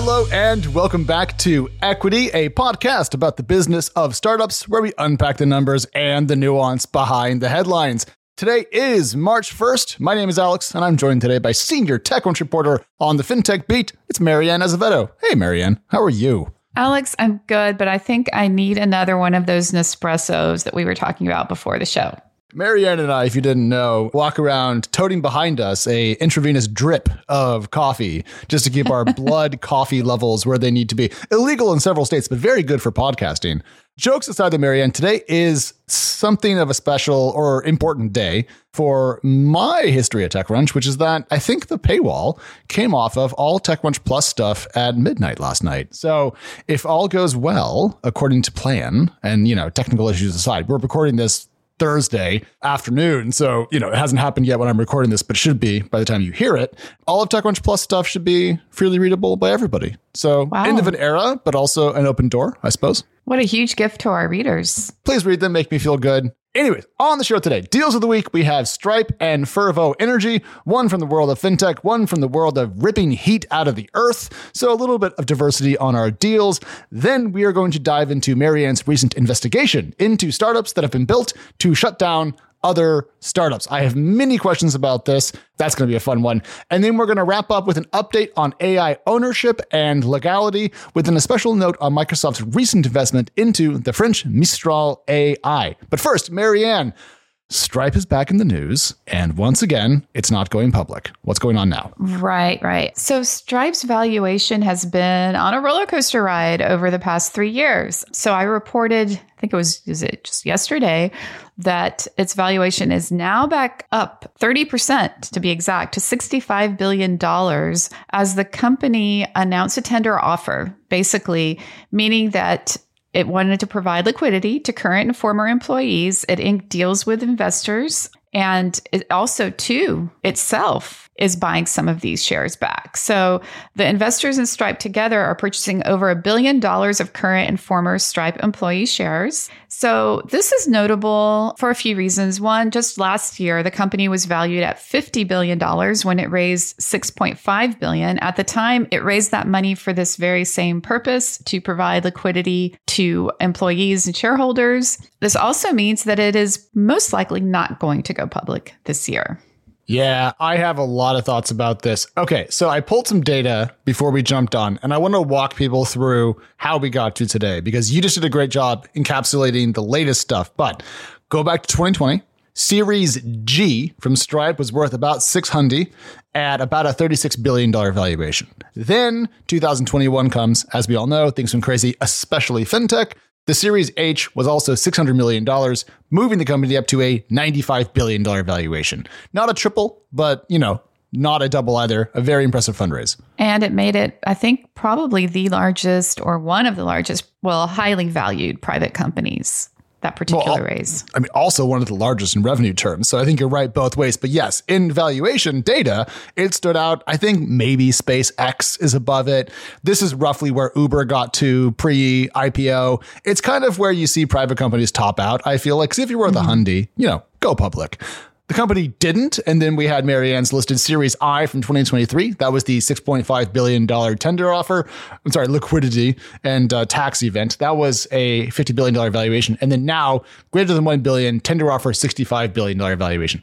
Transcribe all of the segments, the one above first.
Hello, and welcome back to Equity, a podcast about the business of startups where we unpack the numbers and the nuance behind the headlines. Today is March 1st. My name is Alex, and I'm joined today by senior TechCrunch reporter on the FinTech beat. It's Mary Ann Azevedo. Hey, Mary Ann, how are you? Alex, I'm good, but I think I need another one of those Nespressos that we were talking about before the show. Mary Ann and I, if you didn't know, walk around toting behind us a intravenous drip of coffee just to keep our blood coffee levels where they need to be. Illegal in several states, but very good for podcasting. Jokes aside, though, Mary Ann, today is something of a special or important day for my history at TechCrunch, which is that I think the paywall came off of all TechCrunch Plus stuff at midnight last night. So if all goes well, according to plan, and you know, technical issues aside, we're recording this Thursday afternoon. So, you know, it hasn't happened yet when I'm recording this, but it should be by the time you hear it. All of TechCrunch Plus stuff should be freely readable by everybody. So, wow. end of an era, but also an open door, I suppose. What a huge gift to our readers. Please read them, make me feel good. Anyways, on the show today, deals of the week, we have Stripe and Fervo Energy, one from the world of fintech, one from the world of ripping heat out of the earth. So a little bit of diversity on our deals. Then we are going to dive into Mary Ann's recent investigation into startups that have been built to shut down other startups. I have many questions about this. That's going to be a fun one. And then we're going to wrap up with an update on AI ownership and legality, with a special note on Microsoft's recent investment into the French Mistral AI. But first, Mary Ann, Stripe is back in the news, and once again, it's not going public. What's going on now? Right, right. So Stripe's valuation has been on a roller coaster ride over the past three years. So I reported, I think it was, is it just yesterday, that its valuation is now back up 30% to be exact to $65 billion as the company announced a tender offer, basically meaning that it wanted to provide liquidity to current and former employees. It deals with investors and it also too itself is buying some of these shares back. So the investors in Stripe together are purchasing over a billion dollars of current and former Stripe employee shares. So this is notable for a few reasons. One, just last year, the company was valued at $50 billion when it raised 6.5 billion. At the time, it raised that money for this very same purpose to provide liquidity to employees and shareholders. This also means that it is most likely not going to go public this year. Yeah, I have a lot of thoughts about this. Okay, so I pulled some data before we jumped on, and I want to walk people through how we got to today because you just did a great job encapsulating the latest stuff. But go back to 2020. Series G from Stripe was worth about 600 at about a $36 billion valuation. Then 2021 comes, as we all know, things went crazy, especially fintech. The Series H was also $600 million, moving the company up to a $95 billion valuation. Not a triple, but, you know, not a double either. A very impressive fundraise. And it made it, I think, probably the largest or one of the largest, well, highly valued private companies that particular well, raise. I mean, also one of the largest in revenue terms. So I think you're right both ways. But yes, in valuation data, it stood out. I think maybe SpaceX is above it. This is roughly where Uber got to pre IPO. It's kind of where you see private companies top out. I feel like, if you were the mm-hmm. hundy, you know, go public. The company didn't. And then we had Mary Ann's listed Series I from 2023. That was the $6.5 billion tender offer. I'm sorry, liquidity and uh, tax event. That was a $50 billion valuation. And then now, greater than 1 billion, tender offer, $65 billion valuation.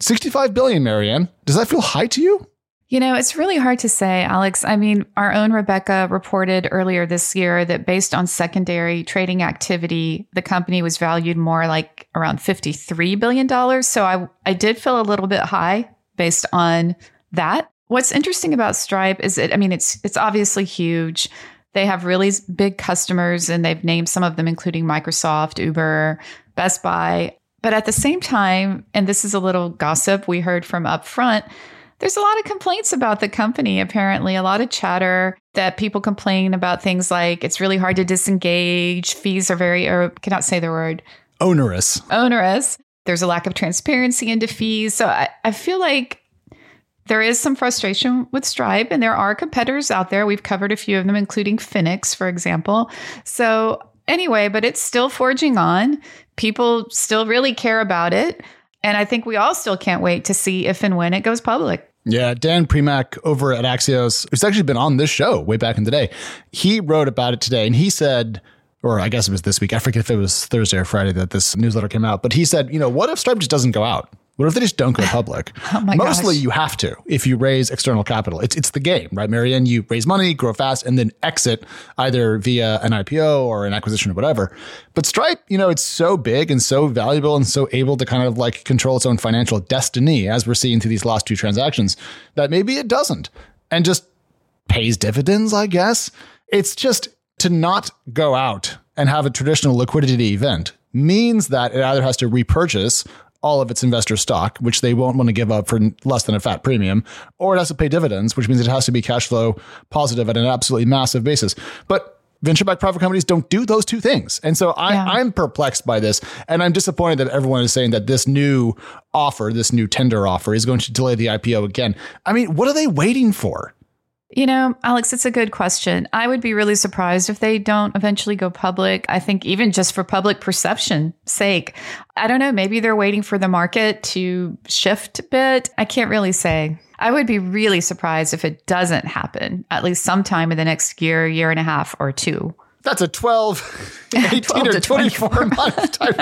65 billion, Mary Ann. Does that feel high to you? You know, it's really hard to say, Alex. I mean, our own Rebecca reported earlier this year that based on secondary trading activity, the company was valued more like around $53 billion. So I, I did feel a little bit high based on that. What's interesting about Stripe is that, I mean, it's, it's obviously huge. They have really big customers and they've named some of them, including Microsoft, Uber, Best Buy. But at the same time, and this is a little gossip we heard from upfront, there's a lot of complaints about the company, apparently, a lot of chatter that people complain about things like it's really hard to disengage, fees are very, or cannot say the word onerous. Onerous. There's a lack of transparency into fees. So I, I feel like there is some frustration with Stripe, and there are competitors out there. We've covered a few of them, including Finix, for example. So, anyway, but it's still forging on. People still really care about it. And I think we all still can't wait to see if and when it goes public. Yeah, Dan Primack over at Axios, who's actually been on this show way back in the day, he wrote about it today and he said, or I guess it was this week. I forget if it was Thursday or Friday that this newsletter came out, but he said, you know, what if Stripe just doesn't go out? What if they just don't go public? oh Mostly gosh. you have to if you raise external capital. It's it's the game, right, Mary Ann? You raise money, grow fast, and then exit either via an IPO or an acquisition or whatever. But Stripe, you know, it's so big and so valuable and so able to kind of like control its own financial destiny, as we're seeing through these last two transactions, that maybe it doesn't and just pays dividends, I guess. It's just to not go out and have a traditional liquidity event means that it either has to repurchase all of its investor stock, which they won't want to give up for less than a fat premium, or it has to pay dividends, which means it has to be cash flow positive at an absolutely massive basis. But venture backed private companies don't do those two things. And so I, Yeah. I'm perplexed by this. And I'm disappointed that everyone is saying that this new offer, this new tender offer, is going to delay the IPO again. I mean, what are they waiting for? You know, Alex, it's a good question. I would be really surprised if they don't eventually go public. I think even just for public perception sake, I don't know, maybe they're waiting for the market to shift a bit. I can't really say. I would be really surprised if it doesn't happen at least sometime in the next year, year and a half or two. That's a 12, 18, 12 or to 24 month time.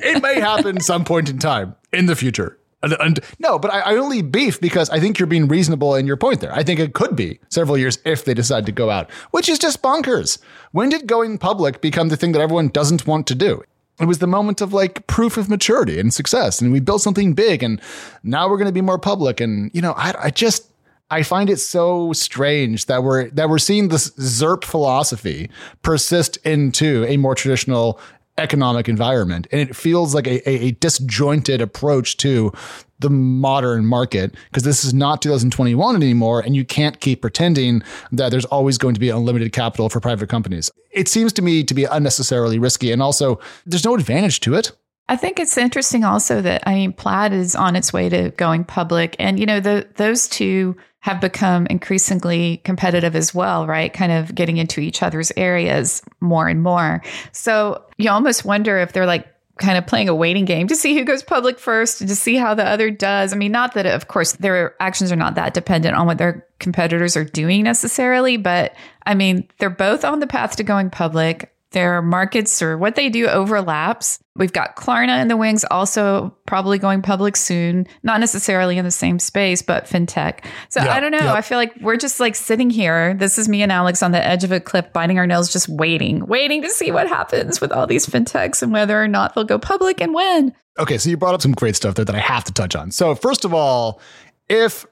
It may happen some point in time in the future. And, and- no, but I, I only beef because I think you're being reasonable in your point there. I think it could be several years if they decide to go out, which is just bonkers. When did going public become the thing that everyone doesn't want to do? It was the moment of like proof of maturity and success. And we built something big and now we're going to be more public. And, you know, I, I just, I find it so strange that we're that we're seeing this ZERP philosophy persist into a more traditional economic environment, and it feels like a, a, a disjointed approach to the modern market because this is not 2021 anymore, and you can't keep pretending that there's always going to be unlimited capital for private companies. It seems to me to be unnecessarily risky, and also there's no advantage to it. I think it's interesting also that I mean Plaid is on its way to going public and you know the those two have become increasingly competitive as well, right? Kind of getting into each other's areas more and more. So you almost wonder if they're like kind of playing a waiting game to see who goes public first and to see how the other does. I mean, not that of course their actions are not that dependent on what their competitors are doing necessarily, but I mean, they're both on the path to going public their markets or what they do overlaps. We've got Klarna in the wings also probably going public soon, not necessarily in the same space, but fintech. So Yeah, I don't know. yeah. I feel like we're just like sitting here. This is me and Alex on the edge of a cliff, biting our nails, just waiting, waiting to see what happens with all these fintechs and whether or not they'll go public and when. Okay, so you brought up some great stuff there that I have to touch on. So, first of all, if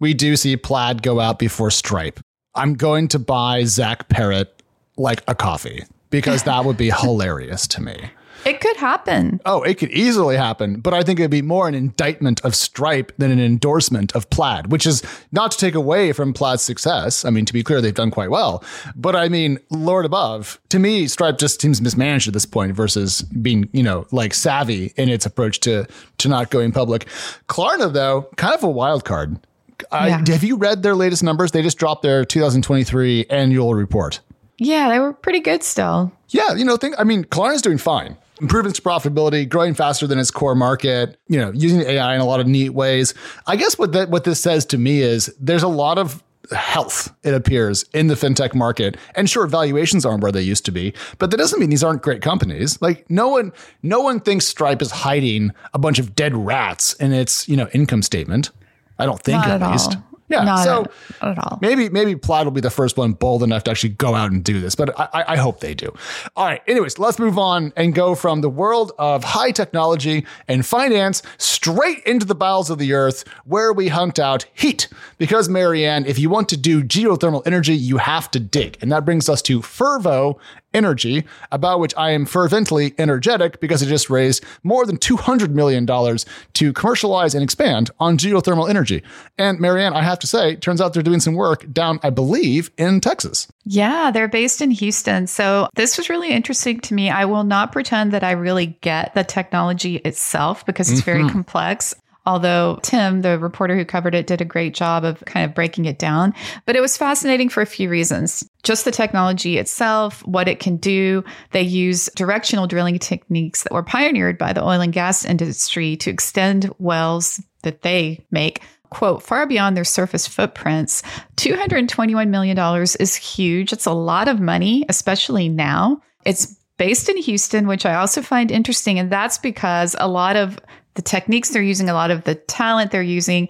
we do see Plaid go out before Stripe, I'm going to buy Zach Perret like a coffee because that would be hilarious to me. It could happen. Oh, it could easily happen, but I think it'd be more an indictment of Stripe than an endorsement of Plaid, which is not to take away from Plaid's success. I mean, to be clear, they've done quite well. But I mean, Lord above, to me, Stripe just seems mismanaged at this point versus being, you know, like savvy in its approach to to not going public. Klarna, though, kind of a wild card. I, Yeah. Have you read their latest numbers? They just dropped their 2023 annual report. Yeah, they were pretty good still. Yeah, you know, think I mean, Klarna's doing fine. Improving its profitability, growing faster than its core market, you know, using AI in a lot of neat ways. I guess what that what this says to me is there's a lot of health, it appears, in the fintech market. And sure, valuations aren't where they used to be, but that doesn't mean these aren't great companies. Like no one no one thinks Stripe is hiding a bunch of dead rats in its, you know, income statement. I don't think Not at, at least. all. Yeah. Not so at, not at all. Maybe maybe Plaid will be the first one bold enough to actually go out and do this, but I, I- I hope they do. All right. Anyways, let's move on and go from the world of high technology and finance straight into the bowels of the earth, where we hunt out heat. Because Mary Ann, if you want to do geothermal energy, you have to dig, and that brings us to Fervo Energy, about which I am fervently energetic because it just raised more than $200 million to commercialize and expand on geothermal energy. And Mary Ann, I have to say, turns out they're doing some work down, I believe, in Texas. Yeah, they're based in Houston. So this was really interesting to me. I will not pretend that I really get the technology itself because it's very mm-hmm. complex. Although Tim, the reporter who covered it, did a great job of kind of breaking it down. But it was fascinating for a few reasons. Just the technology itself, what it can do. They use directional drilling techniques that were pioneered by the oil and gas industry to extend wells that they make quote, far beyond their surface footprints. $221 million is huge. It's a lot of money, especially now. It's based in Houston, which I also find interesting. And that's because a lot of the techniques they're using, a lot of the talent they're using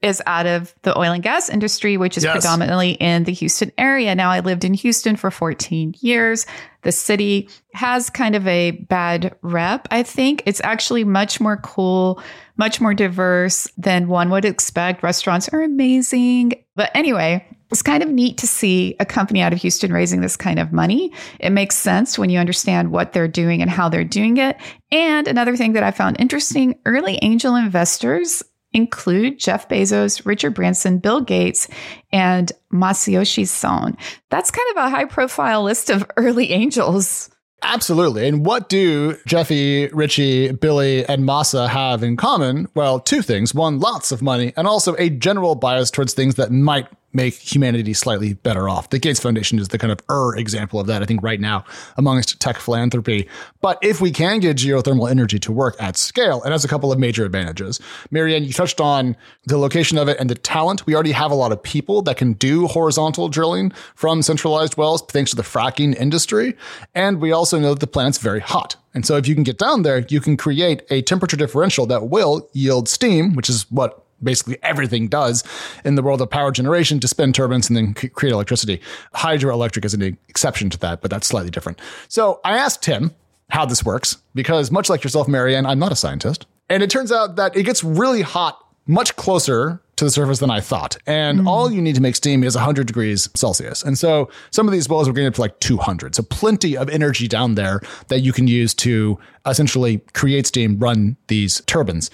is out of the oil and gas industry, which is yes. predominantly in the Houston area. Now, I lived in Houston for 14 years. The city has kind of a bad rep, I think. It's actually much more cool, much more diverse than one would expect. Restaurants are amazing. But anyway, it's kind of neat to see a company out of Houston raising this kind of money. It makes sense when you understand what they're doing and how they're doing it. And another thing that I found interesting early angel investors include Jeff Bezos, Richard Branson, Bill Gates, and Masayoshi Son. That's kind of a high profile list of early angels. Absolutely. And what do Jeffy, Richie, Billy, and Masa have in common? Well, two things. One, lots of money, and also a general bias towards things that might make humanity slightly better off. The Gates Foundation is the kind of er example of that, I think, right now amongst tech philanthropy. But if we can get geothermal energy to work at scale, it has a couple of major advantages. Mary Ann, you touched on the location of it and the talent. We already have a lot of people that can do horizontal drilling from centralized wells, thanks to the fracking industry. And we also know that the planet's very hot. And so if you can get down there, you can create a temperature differential that will yield steam, which is what basically everything does in the world of power generation to spin turbines and then c- create electricity. Hydroelectric is an exception to that, but that's slightly different. So I asked Tim how this works because much like yourself, Mary Ann, I'm not a scientist. And it turns out that it gets really hot much closer to the surface than I thought. And mm. all you need to make steam is 100 degrees Celsius. And so some of these wells are getting up to like 200. So plenty of energy down there that you can use to essentially create steam, run these turbines.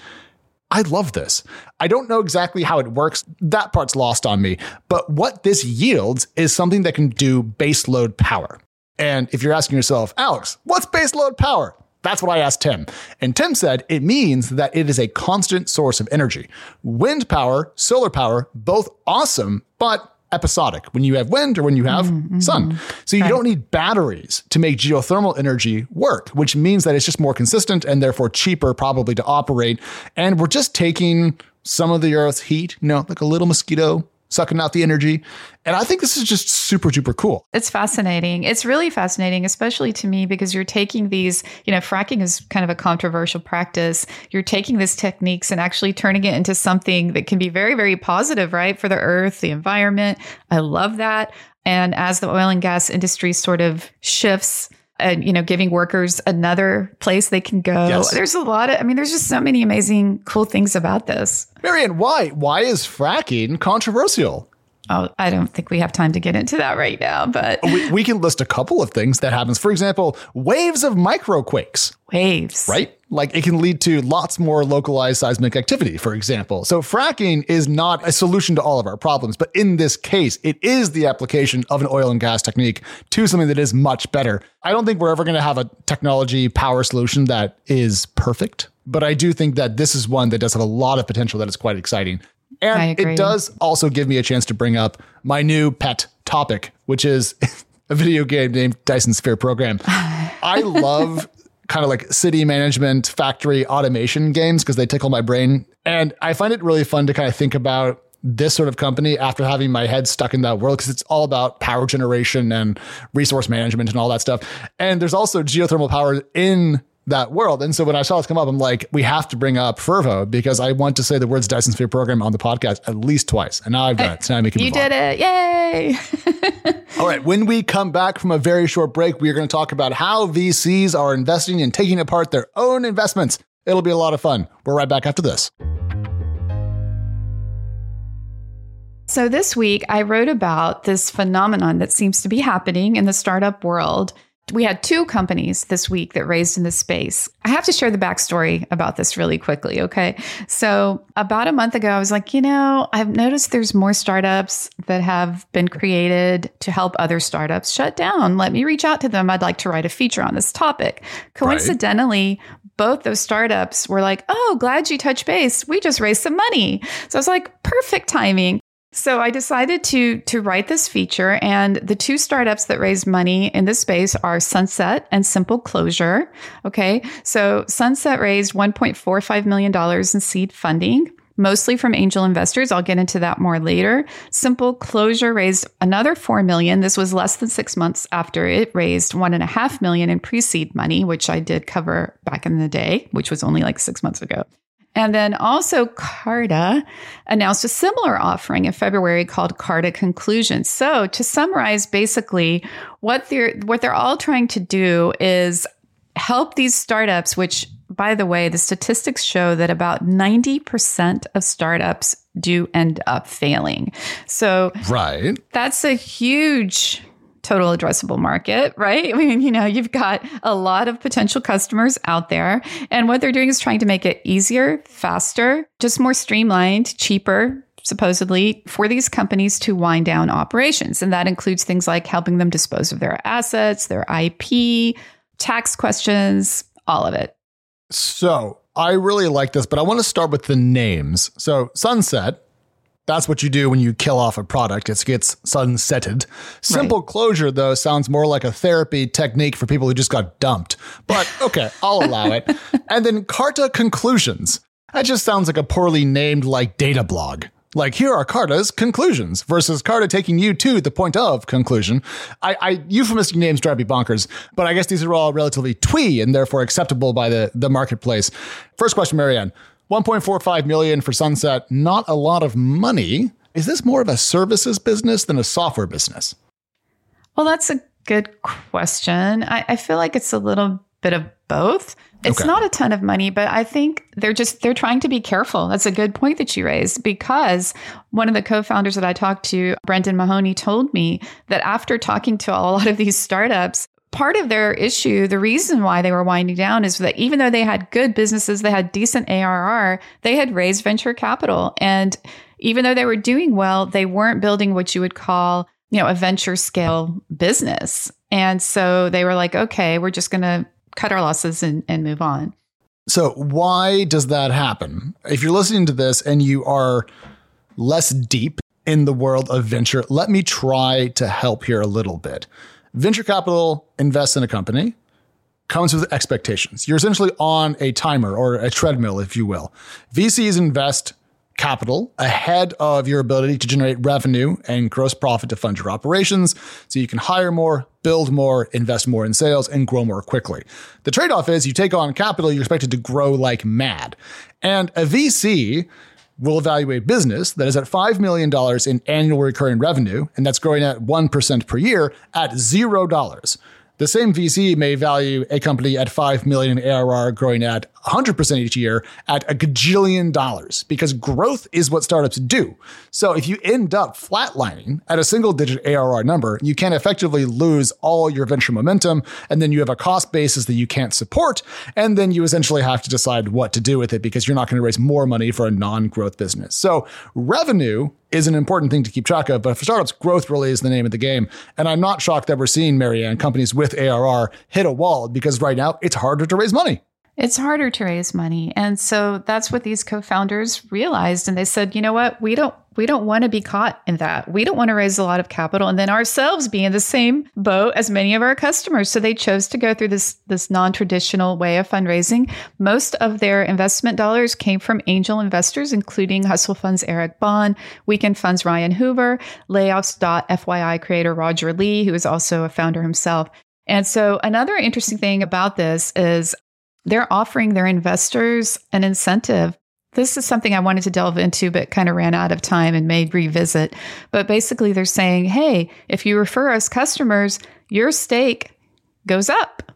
I love this. I don't know exactly how it works. That part's lost on me. But what this yields is something that can do baseload power. And if you're asking yourself, Alex, what's baseload power? That's what I asked Tim. And Tim said it means that it is a constant source of energy. Wind power, solar power, both awesome, but episodic when you have wind or when you have mm-hmm. sun. So you right. don't need batteries to make geothermal energy work, which means that it's just more consistent and therefore cheaper probably to operate. And we're just taking some of the Earth's heat, you know, like a little mosquito sucking out the energy. And I think this is just super duper cool. It's fascinating. It's really fascinating, especially to me, because you're taking these, you know, fracking is kind of a controversial practice. You're taking these techniques and actually turning it into something that can be very, very positive, right? For the earth, the environment. I love that. And as the oil and gas industry sort of shifts and you know giving workers another place they can go yes. there's a lot of i mean there's just so many amazing cool things about this mary ann why why is fracking controversial Oh, I don't think we have time to get into that right now, but we, we can list a couple of things that happens. For example, waves of microquakes. Waves. Right? Like it can lead to lots more localized seismic activity, for example. So fracking is not a solution to all of our problems, but in this case, it is the application of an oil and gas technique to something that is much better. I don't think we're ever going to have a technology power solution that is perfect, but I do think that this is one that does have a lot of potential that is quite exciting. And it does also give me a chance to bring up my new pet topic, which is a video game named Dyson Sphere Program. I love kind of like city management, factory automation games because they tickle my brain. And I find it really fun to kind of think about this sort of company after having my head stuck in that world because it's all about power generation and resource management and all that stuff. And there's also geothermal power in that world. And so when I saw this come up, I'm like, we have to bring up Fervo because I want to say the words Dyson Sphere program on the podcast at least twice. And now I've done it. So now I You did it. Yay. All right. When we come back from a very short break, we are going to talk about how VCs are investing and taking apart their own investments. It'll be a lot of fun. We're right back after this. So, this week I wrote about this phenomenon that seems to be happening in the startup world we had two companies this week that raised in this space. I have to share the backstory about this really quickly. Okay. So, about a month ago, I was like, you know, I've noticed there's more startups that have been created to help other startups shut down. Let me reach out to them. I'd like to write a feature on this topic. Coincidentally, right. both those startups were like, oh, glad you touched base. We just raised some money. So, I was like, perfect timing. So I decided to to write this feature and the two startups that raised money in this space are Sunset and Simple Closure. Okay. So Sunset raised 1.45 million dollars in seed funding. mostly from angel investors. I'll get into that more later. Simple Closure raised another four million. This was less than six months after it raised one and a half million in pre-seed money, which I did cover back in the day, which was only like six months ago. And then also Carta announced a similar offering in February called Carta Conclusions. So to summarize, basically what they're what they're all trying to do is help these startups, which by the way, the statistics show that about 90% of startups do end up failing. So right. that's a huge total addressable market, right? I mean, you know, you've got a lot of potential customers out there. And what they're doing is trying to make it easier, faster, just more streamlined, cheaper, supposedly, for these companies to wind down operations. And that includes things like helping them dispose of their assets, their IP, tax questions, all of it. So I really like this, but I want to start with the names. So Sunset that's what you do when you kill off a product. It gets sunsetted. Simple right. closure, though, sounds more like a therapy technique for people who just got dumped. But okay, I'll allow it. And then Carta conclusions. That just sounds like a poorly named like data blog. Like here are Carta's conclusions versus Carta taking you to the point of conclusion. I, I euphemistic names drive me bonkers, but I guess these are all relatively twee and therefore acceptable by the the marketplace. First question, Mary Ann. 1.45 million for Sunset, not a lot of money. Is this more of a services business than a software business? Well, that's a good question. I, I feel like it's a little bit of both. It's okay. not a ton of money, but I think they're just they're trying to be careful. That's a good point that you raised because one of the co-founders that I talked to, Brendan Mahoney, told me that after talking to a lot of these startups, part of their issue, the reason why they were winding down is that even though they had good businesses, they had decent ARR, they had raised venture capital. And even though they were doing well, they weren't building what you would call, you know, a venture scale business. And so they were like, okay, we're just going to cut our losses and, and move on. So why does that happen? If you're listening to this and you are less deep in the world of venture, let me try to help here a little bit. Venture capital invests in a company, comes with expectations. You're essentially on a timer or a treadmill, if you will. VCs invest capital ahead of your ability to generate revenue and gross profit to fund your operations so you can hire more, build more, invest more in sales, and grow more quickly. The trade off is you take on capital, you're expected to grow like mad. And a VC will evaluate business that is at $5 million in annual recurring revenue, and that's growing at 1% per year at $0. The same VC may value a company at 5 million ARR growing at 100% each year at a gajillion dollars because growth is what startups do. So if you end up flatlining at a single digit ARR number, you can effectively lose all your venture momentum. And then you have a cost basis that you can't support. And then you essentially have to decide what to do with it because you're not going to raise more money for a non growth business. So revenue is an important thing to keep track of. But for startups, growth really is the name of the game. And I'm not shocked that we're seeing, Mary Ann, companies with ARR hit a wall because right now it's harder to raise money. It's harder to raise money. And so that's what these co-founders realized and they said, "You know what? We don't we don't want to be caught in that. We don't want to raise a lot of capital and then ourselves be in the same boat as many of our customers." So they chose to go through this this non-traditional way of fundraising. Most of their investment dollars came from angel investors including Hustle Funds Eric Bahn, Weekend Funds Ryan Hoover, Layoffs.FYI creator Roger Lee, who is also a founder himself. And so another interesting thing about this is they're offering their investors an incentive. This is something I wanted to delve into, but kind of ran out of time and may revisit. But basically, they're saying, hey, if you refer us customers, your stake goes up.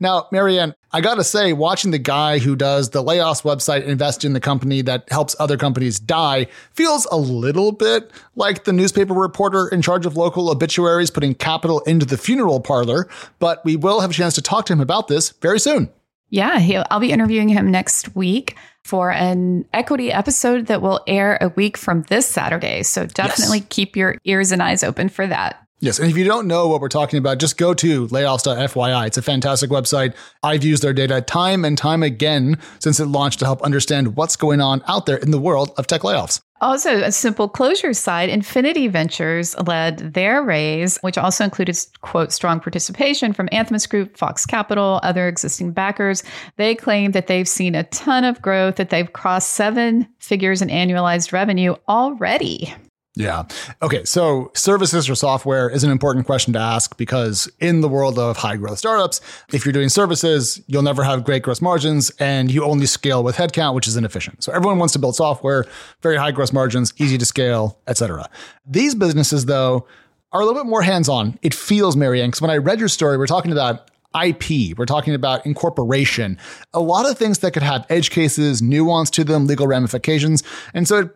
Now, Mary Ann, I got to say, watching the guy who does the layoffs website invest in the company that helps other companies die feels a little bit like the newspaper reporter in charge of local obituaries putting capital into the funeral parlor. But we will have a chance to talk to him about this very soon. Yeah, I'll be interviewing him next week for an equity episode that will air a week from this Saturday. So definitely yes. keep your ears and eyes open for that. Yes. And if you don't know what we're talking about, just go to layoffs.fyi. It's a fantastic website. I've used their data time and time again since it launched to help understand what's going on out there in the world of tech layoffs. Also, a simple closure side, Infinity Ventures led their raise, which also included, quote, strong participation from Anthemis Group, Fox Capital, other existing backers. They claim that they've seen a ton of growth, that they've crossed seven figures in annualized revenue already. Yeah. Okay. So services or software is an important question to ask because in the world of high growth startups, if you're doing services, you'll never have great gross margins and you only scale with headcount, which is inefficient. So everyone wants to build software, very high gross margins, easy to scale, etc. These businesses though are a little bit more hands-on. It feels Mary Ann, because when I read your story, we're talking about IP, we're talking about incorporation, a lot of things that could have edge cases, nuance to them, legal ramifications. And so it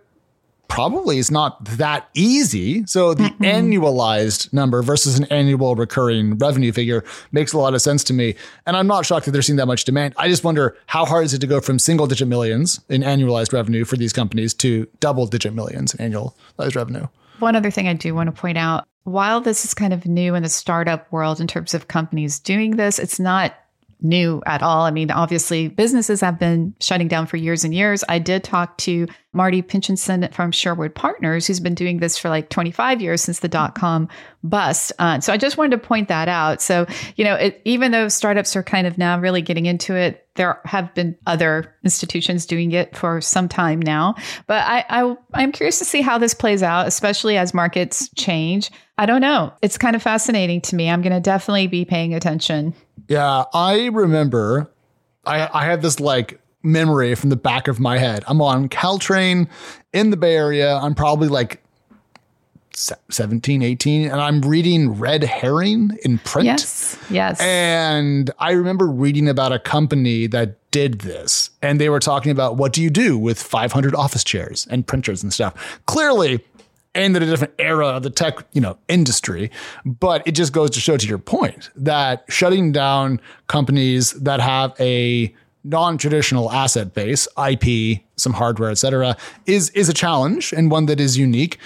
probably is not that easy. So the mm-hmm. annualized number versus an annual recurring revenue figure makes a lot of sense to me. And I'm not shocked that they're seeing that much demand. I just wonder how hard is it to go from single digit millions in annualized revenue for these companies to double digit millions in annualized revenue. One other thing I do want to point out while this is kind of new in the startup world in terms of companies doing this, it's not new at all. I mean, obviously, businesses have been shutting down for years and years. I did talk to Marty Pichinson from Sherwood Partners, who's been doing this for like 25 years since the dot com bust. Uh, so I just wanted to point that out. So, you know, it, even though startups are kind of now really getting into it, there have been other institutions doing it for some time now. But I, I I'm curious to see how this plays out, especially as markets change. I don't know. It's kind of fascinating to me. I'm going to definitely be paying attention. Yeah, I remember I, I had this like memory from the back of my head. I'm on Caltrain in the Bay Area. I'm probably like 17, 18, and I'm reading Red Herring in print. Yes. Yes. And I remember reading about a company that did this, and they were talking about what do you do with 500 office chairs and printers and stuff. Clearly, aimed at a different era of the tech, you know, industry. But it just goes to show to your point that shutting down companies that have a non-traditional asset base, IP, some hardware, et cetera, is is a challenge and one that is unique.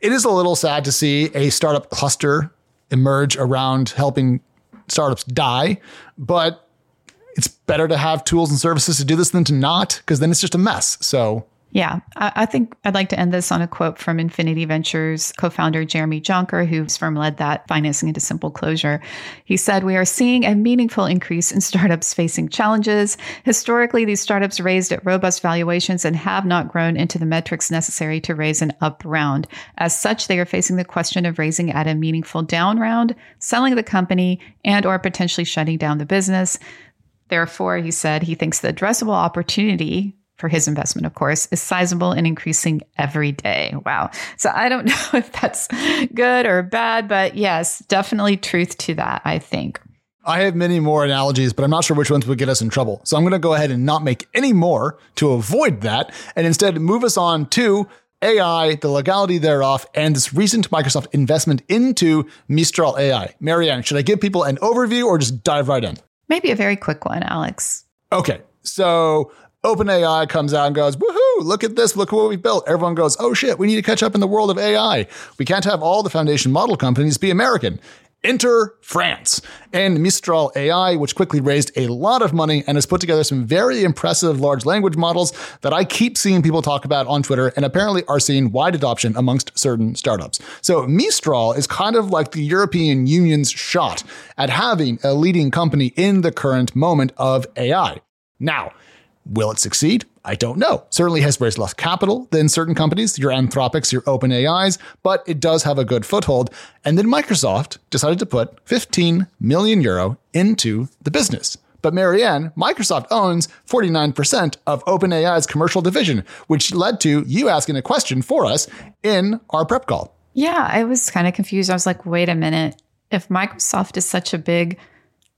It is a little sad to see a startup cluster emerge around helping startups die, but it's better to have tools and services to do this than to not, because then it's just a mess. So yeah, I, think I'd like to end this on a quote from Infinity Ventures co founder Jeremy Jonker, whose firm led that financing into simple closure. He said, We are seeing a meaningful increase in startups facing challenges. Historically, these startups raised at robust valuations and have not grown into the metrics necessary to raise an up round. As such, they are facing the question of raising at a meaningful down round, selling the company, and or potentially shutting down the business. Therefore, he said he thinks the addressable opportunity for his investment, of course, is sizable and increasing every day. Wow. So I don't know if that's good or bad, but yes, definitely truth to that, I think. I have many more analogies, but I'm not sure which ones would get us in trouble. So I'm going to go ahead and not make any more to avoid that and instead move us on to AI, the legality thereof, and this recent Microsoft investment into Mistral AI. Mary Ann, should I give people an overview or just dive right in? Maybe a very quick one, Alex. Okay. So OpenAI comes out and goes, woohoo, look at this, look what we built. Everyone goes, oh shit, we need to catch up in the world of AI. We can't have all the foundation model companies be American. Enter France and Mistral AI, which quickly raised a lot of money and has put together some very impressive large language models that I keep seeing people talk about on Twitter and apparently are seeing wide adoption amongst certain startups. So Mistral is kind of like the European Union's shot at having a leading company in the current moment of AI. Now, Will it succeed? I don't know. Certainly has raised less capital than certain companies, your Anthropics, your OpenAIs, but it does have a good foothold. And then Microsoft decided to put 15 million euro into the business. But Mary Ann, Microsoft owns 49% of OpenAI's commercial division, which led to you asking a question for us in our prep call. Yeah, I was kind of confused. I was like, wait a minute. If Microsoft is such a big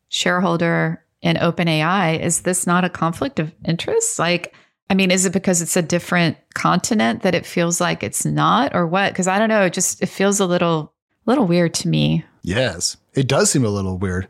shareholder in OpenAI, is this not a conflict of interest? Like, I mean, is it because it's a different continent that it feels like it's not, or what? Because I don't know. It just it feels a little little weird to me. Yes, it does seem a little weird.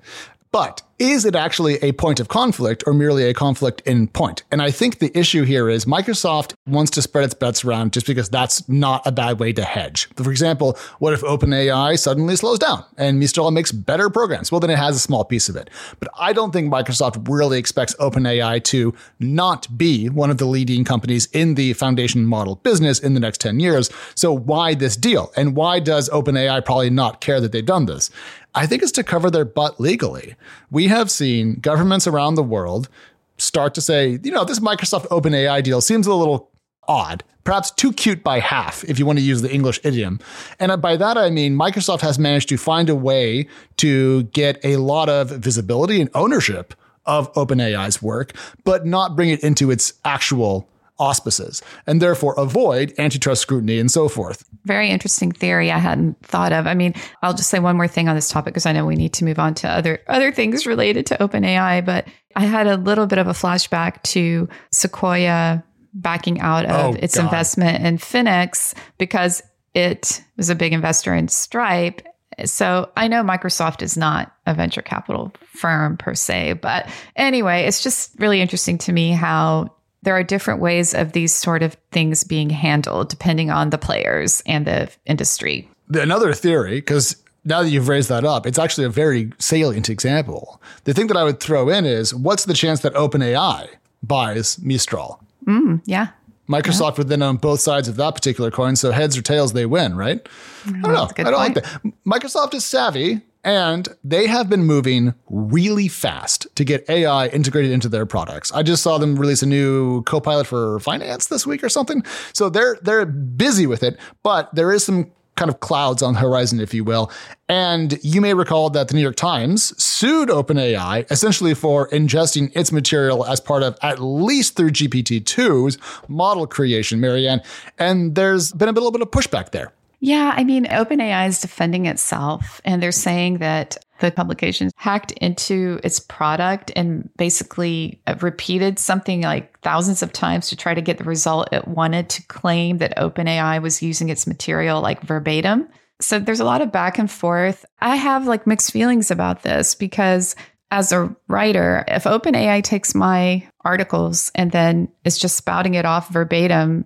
But is it actually a point of conflict or merely a conflict in point? And I think the issue here is Microsoft wants to spread its bets around just because that's not a bad way to hedge. For example, what if OpenAI suddenly slows down and Mistral makes better programs? Well, then it has a small piece of it. But I don't think Microsoft really expects OpenAI to not be one of the leading companies in the foundation model business in the next 10 years. So why this deal? And why does OpenAI probably not care that they've done this? I think it's to cover their butt legally. We have seen governments around the world start to say, you know, this Microsoft OpenAI deal seems a little odd, perhaps too cute by half, if you want to use the English idiom. And by that, I mean Microsoft has managed to find a way to get a lot of visibility and ownership of OpenAI's work, but not bring it into its actual auspices and therefore avoid antitrust scrutiny and so forth. Very interesting theory I hadn't thought of. I mean, I'll just say one more thing on this topic because I know we need to move on to other other things related to OpenAI, but I had a little bit of a flashback to Sequoia backing out of oh, its God. investment in Finix because it was a big investor in Stripe so I know Microsoft is not a venture capital firm per se, but anyway, it's just really interesting to me how there are different ways of these sort of things being handled depending on the players and the industry. Another theory, because now that you've raised that up, it's actually a very salient example. The thing that I would throw in is what's the chance that OpenAI buys Mistral? Mm, yeah. Microsoft yeah. would then own both sides of that particular coin. So heads or tails, they win, right? I don't know. I don't point. like that. Microsoft is savvy. And they have been moving really fast to get AI integrated into their products. I just saw them release a new Copilot for finance this week or something. So they're they're busy with it, but there is some kind of clouds on the horizon, if you will. And you may recall that the New York Times sued OpenAI essentially for ingesting its material as part of at least through GPT-2's model creation, Mary Ann. And there's been a little bit of pushback there. Yeah, I mean, OpenAI is defending itself, and they're saying that the publication hacked into its product and basically uh, repeated something like thousands of times to try to get the result it wanted to claim that OpenAI was using its material like verbatim. So there's a lot of back and forth. I have like mixed feelings about this because as a writer, if OpenAI takes my articles and then is just spouting it off verbatim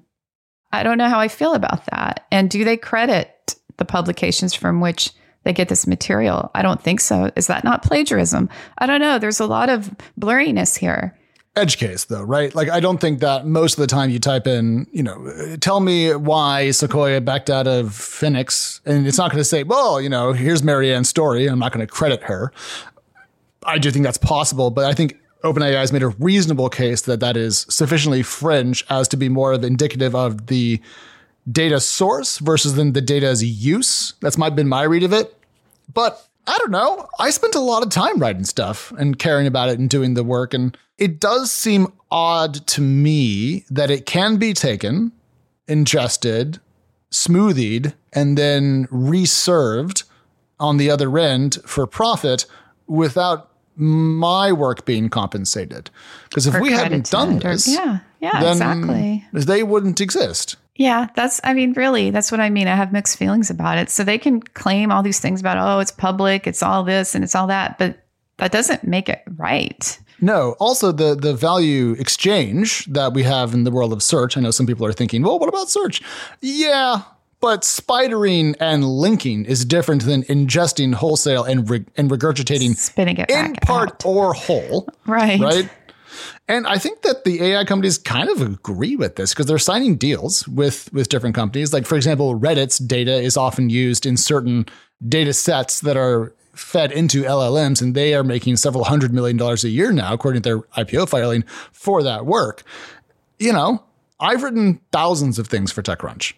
I don't know how I feel about that. And do they credit the publications from which they get this material? I don't think so. Is that not plagiarism? I don't know. There's a lot of blurriness here. Edge case, though, right? Like, I don't think that most of the time you type in, you know, tell me why Sequoia backed out of Finix and it's not going to say, well, you know, here's Mary Ann's story. I'm not going to credit her. I do think that's possible, but I think OpenAI has made a reasonable case that that is sufficiently fringe as to be more indicative of the data source versus than the data's use. That's my been my read of it. But I don't know. I spent a lot of time writing stuff and caring about it and doing the work. And it does seem odd to me that it can be taken, ingested, smoothied, and then reserved on the other end for profit without my work being compensated. Because if or we hadn't done this, or, yeah, yeah, exactly, they wouldn't exist. Yeah, that's, I mean, really, that's what I mean. I have mixed feelings about it. So they can claim all these things about, oh, it's public, it's all this and it's all that, but that doesn't make it right. No. Also, the the value exchange that we have in the world of search. I know some people are thinking, well, what about search? Yeah, but spidering and linking is different than ingesting wholesale and re- and regurgitating spinning it in part out. or whole. Right. Right. And I think that the AI companies kind of agree with this because they're signing deals with with different companies. Like for example, Reddit's data is often used in certain data sets that are fed into LLMs, and they are making several hundred million dollars a year now, according to their IPO filing, for that work. You know, I've written thousands of things for TechCrunch.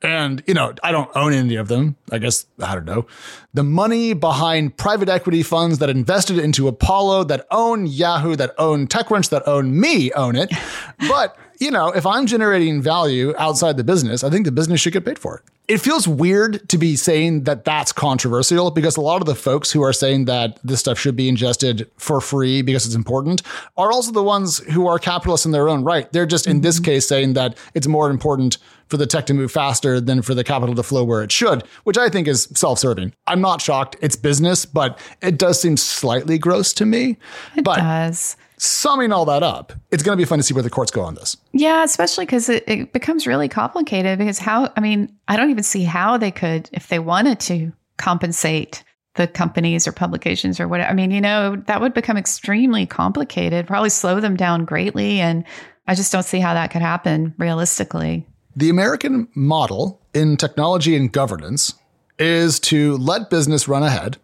And, you know, I don't own any of them. I guess, I don't know. The money behind private equity funds that invested into Apollo, that own Yahoo, that own TechCrunch, that own me own it. But, you know, if I'm generating value outside the business, I think the business should get paid for it. it feels weird to be saying that that's controversial because a lot of the folks who are saying that this stuff should be ingested for free because it's important are also the ones who are capitalists in their own right. They're just in this mm-hmm. case saying that it's more important for the tech to move faster than for the capital to flow where it should, which I think is self serving. I'm not shocked. It's business, but it does seem slightly gross to me. It but does summing all that up, it's going to be fun to see where the courts go on this. Yeah, especially because it, it, becomes really complicated. Because how, I mean, I don't even see how they could, if they wanted to compensate the companies or publications or whatever. I mean, you know, that would become extremely complicated, probably slow them down greatly. And I just don't see how that could happen realistically. The American model in technology and governance is to let business run ahead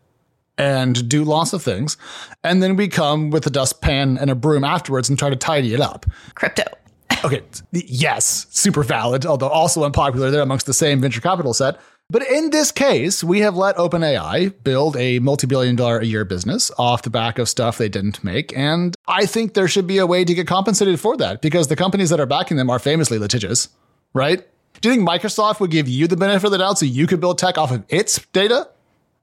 and do lots of things. And then we come with a dustpan and a broom afterwards and try to tidy it up. Crypto. okay. Yes, super valid, although also unpopular there amongst the same venture capital set. But in this case, we have let OpenAI build a multi billion dollar a year business off the back of stuff they didn't make. And I think there should be a way to get compensated for that because the companies that are backing them are famously litigious, right? Do you think Microsoft would give you the benefit of the doubt so you could build tech off of its data?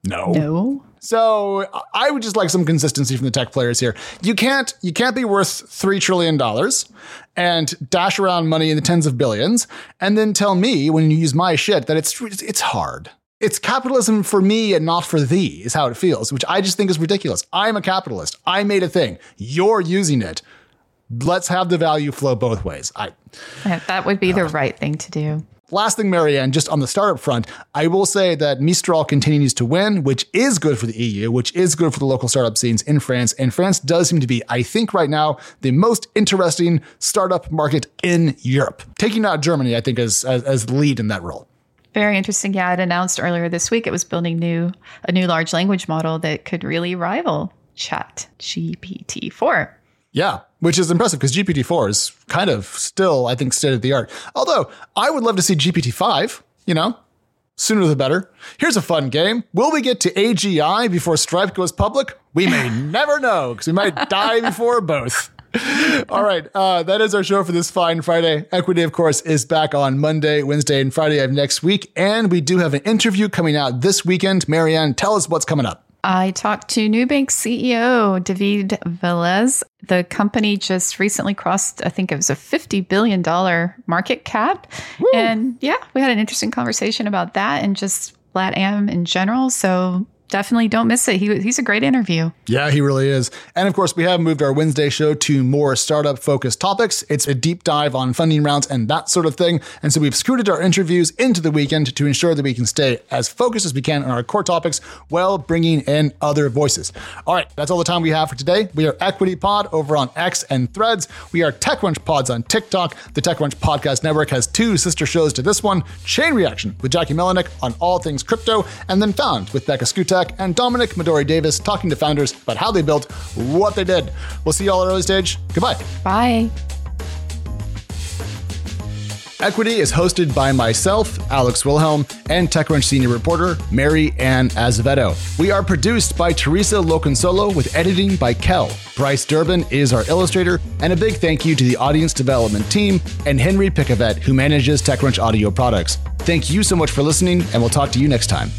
No. No. So I would just like some consistency from the tech players here. You can't you can't be worth three trillion dollars and dash around money in the tens of billions and then tell me when you use my shit that it's it's hard. It's capitalism for me and not for thee is how it feels, which I just think is ridiculous. I'm a capitalist. I made a thing. You're using it. Let's have the value flow both ways. I that would be uh, the right thing to do. Last thing, Mary Ann, just on the startup front, I will say that Mistral continues to win, which is good for the EU, which is good for the local startup scenes in France. And France does seem to be, I think, right now, the most interesting startup market in Europe. Taking out Germany, I think, as, as, as lead in that role. Very interesting. Yeah, it announced earlier this week it was building new a new large language model that could really rival Chat GPT four. Yeah, which is impressive because GPT-4 is kind of still, I think, state of the art. Although I would love to see GPT-5, you know, sooner the better. Here's a fun game. Will we get to AGI before Stripe goes public? We may never know because we might die before both. All right. Uh, that is our show for this fine Friday. Equity, of course, is back on Monday, Wednesday, and Friday of next week. And we do have an interview coming out this weekend. Mary Ann, tell us what's coming up. I talked to Nubank CEO David Velez. The company just recently crossed, I think it was a $50 billion market cap. Woo. And yeah, we had an interesting conversation about that and just LATAM in general. So definitely don't miss it. He, he's a great interview. Yeah, he really is. And of course, we have moved our Wednesday show to more startup focused topics. It's a deep dive on funding rounds and that sort of thing. And so we've scooted our interviews into the weekend to ensure that we can stay as focused as we can on our core topics while bringing in other voices. All right, that's all the time we have for today. We are Equity Pod over on X and Threads. We are TechCrunch Pods on TikTok. The TechCrunch Podcast Network has two sister shows to this one Chain Reaction with Jackie Melinek on all things crypto, and then Found with Becca Szkutak and Dominic Madori Davis talking to founders about how they built what they did. We'll see you all at early stage. Goodbye. Bye. Equity is hosted by myself, Alex Wilhelm, and TechCrunch senior reporter Mary Ann Azevedo. We are produced by Teresa Loconsolo with editing by Kell. Bryce Durbin is our illustrator, and a big thank you to the audience development team and Henry Pickavet, who manages TechCrunch audio products. Thank you so much for listening, and we'll talk to you next time.